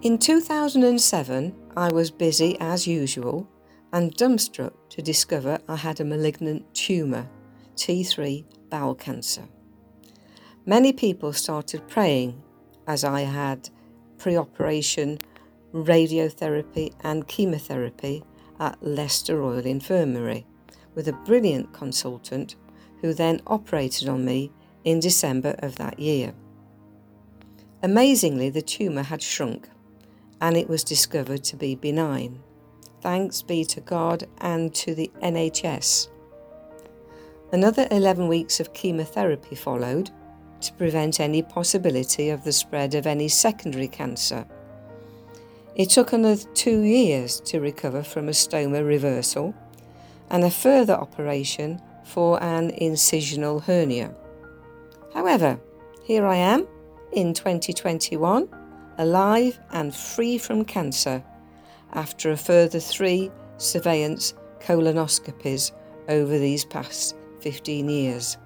In 2007, I was busy as usual and dumbstruck to discover I had a malignant tumour, T3 bowel cancer. Many people started praying as I had pre operation radiotherapy and chemotherapy at Leicester Royal Infirmary with a brilliant consultant who then operated on me in December of that year. Amazingly, the tumour had shrunk and it was discovered to be benign. Thanks be to God and to the NHS. Another 11 weeks of chemotherapy followed to prevent any possibility of the spread of any secondary cancer. It took another two years to recover from a stoma reversal and a further operation for an incisional hernia. However, here I am in 2021, alive and free from cancer after a further three surveillance colonoscopies over these past 15 years,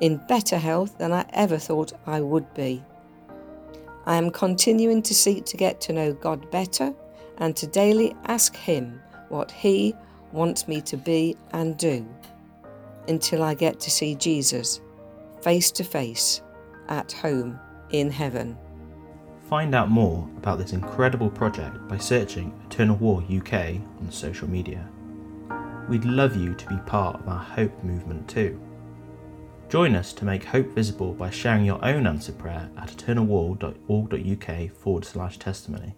in better health than I ever thought I would be. I am continuing to seek to get to know God better and to daily ask Him what He wants me to be and do until I get to see Jesus face to face at home in heaven. Find out more about this incredible project by searching Eternal Wall UK on social media. We'd love you to be part of our hope movement too. Join us to make hope visible by sharing your own answered prayer at eternalwall.org.uk forward slash testimony.